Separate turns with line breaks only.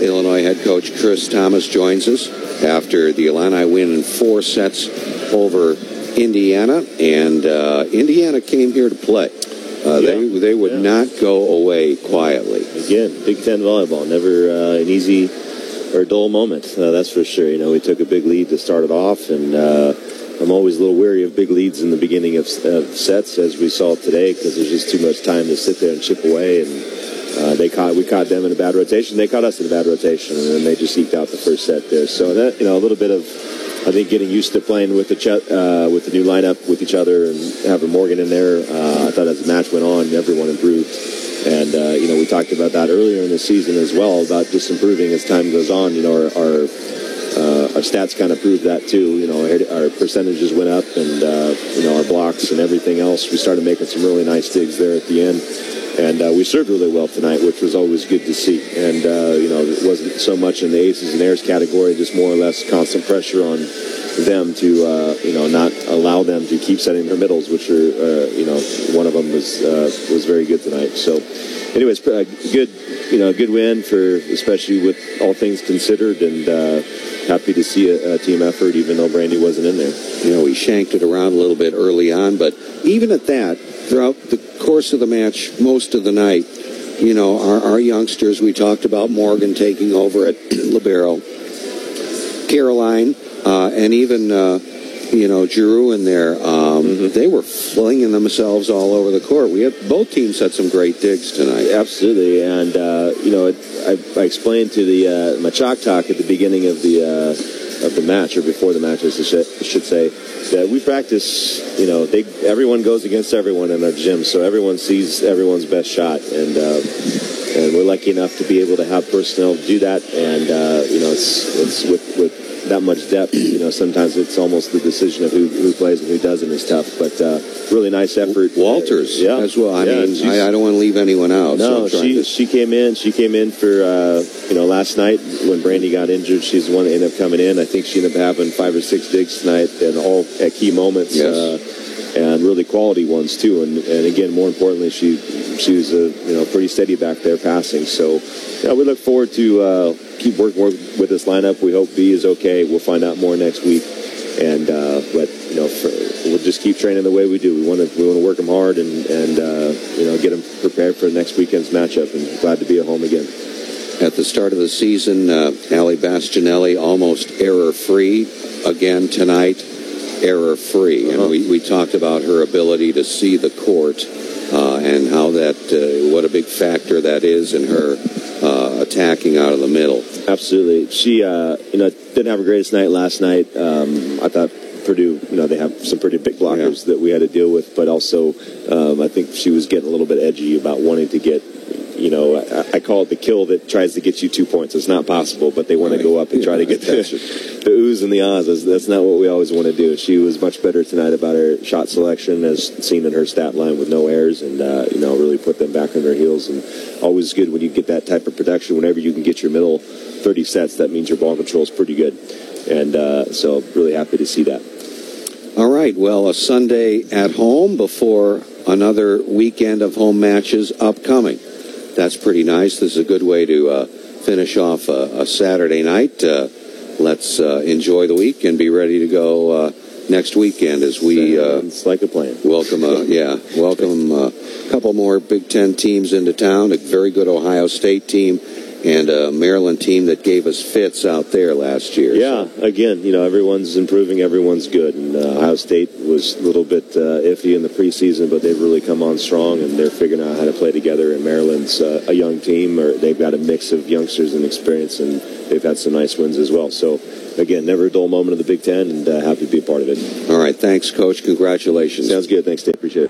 Illinois head coach Chris Tamas joins us after the Illini win in four sets over Indiana, and uh, Indiana came here to play. Uh,
Yeah.
They they would
Yeah.
not go away quietly.
Again, Big Ten volleyball, never uh, an easy or dull moment. Uh, that's for sure. You know, we took a big lead to start it off, and uh, I'm always a little weary of big leads in the beginning of, of sets, as we saw today, because there's just too much time to sit there and chip away. And uh, they caught, we caught them in a bad rotation. They caught us in a bad rotation, and then they just eked out the first set there. So that, you know, a little bit of, I think, getting used to playing with the ch- uh, with the new lineup with each other and having Morgan in there. Uh, I thought as the match went on, everyone improved. Talked about that earlier in the season as well, about just improving as time goes on. You know, our, our, uh, our stats kind of prove that too. You know, our, our percentages went up and, uh, you know, our blocks and everything else. We started making some really nice digs there at the end. And uh, we served really well tonight, which was always good to see. And, uh, you know, it wasn't so much in the aces and airs category, just more or less constant pressure on them to, uh, you know, not allow them to keep setting their middles, which are, uh, you know, one of them was uh, was very good tonight. So, anyways, uh, good, you know, good win for especially with all things considered, and uh, happy to see a, a team effort, even though Brandi wasn't in there.
You know, we shanked it around a little bit early on, but even at that, throughout the course of the match, most of the night, you know, our, our youngsters, we talked about Morgan taking over at Libero, Caroline, uh, and even, uh, you know, Giroux in there. Um, They were flinging themselves all over the court. We had both teams had some great digs tonight.
Absolutely, and uh, you know, it, I, I explained to the uh, my chalk talk at the beginning of the uh, of the match or before the match, I should should say, that we practice. You know, they everyone goes against everyone in our gym, so everyone sees everyone's best shot, and uh, and we're lucky enough to be able to have personnel do that. And uh, you know, it's it's with with that much depth. You know, sometimes it's almost the decision of who, who plays and who doesn't is tough. But uh, really nice effort,
Walters
yeah,
as well. I
Yeah,
mean, I, I don't want to leave anyone out.
no,
I'm
she
to-
she came in. She came in for uh, you know last night when Brandi got injured. She's the one that ended up coming in. I think she ended up having five or six digs tonight, and all at key moments.
Yes.
Uh, and really quality ones too. And, and again, more importantly, she she was a you know pretty steady back there passing. So yeah, we look forward to uh, keep working with this lineup. We hope B is okay. We'll find out more next week. And uh, but you know for, we'll just keep training the way we do. We want to we want to work them hard and and uh, you know get them prepared for next weekend's matchup. And glad to be at home again.
At the start of the season, uh, Ali Bastianelli almost error free again tonight. Error free, and
Uh-huh.
we, we talked about her ability to see the court uh, and how that uh, what a big factor that is in her uh, attacking out of the middle.
Absolutely. She, uh, you know, didn't have her greatest night last night. Um, I thought Purdue, you know, they have some pretty big blockers that we had to deal with, but also um, I think she was getting a little bit edgy about wanting to get, you know, I, I call it the kill that tries to get you two points. It's not possible, but they want to go up and try to get the, the oohs and the ahs. That's- That's not what we always want to do. She was much better tonight about her shot selection, as seen in her stat line with no errors, and uh, you know, really put them back on their heels. And always good when you get that type of production. Whenever you can get your middle 30 sets, that means your ball control is pretty good. And uh, so, really happy to see that.
All right, well, a Sunday at home before another weekend of home matches upcoming. That's pretty nice. This is a good way to uh, finish off a, a Saturday night. Uh, let's uh, enjoy the week and be ready to go uh, next weekend as we uh,
It's like a plan.
welcome. Uh, yeah, welcome uh, a couple more Big Ten teams into town. A very good Ohio State team and a Maryland team that gave us fits out there last year.
Yeah, again, you know, everyone's improving, everyone's good. And uh, Ohio State was a little bit uh, iffy in the preseason, but they've really come on strong and they're figuring out how to play together. And Maryland's uh, a young team, or they've got a mix of youngsters and experience, and they've had some nice wins as well. So, again, never a dull moment of the Big Ten, and uh, happy to be a part of it.
All right, thanks, Coach. Congratulations.
Sounds good. Thanks, Dave. Appreciate it.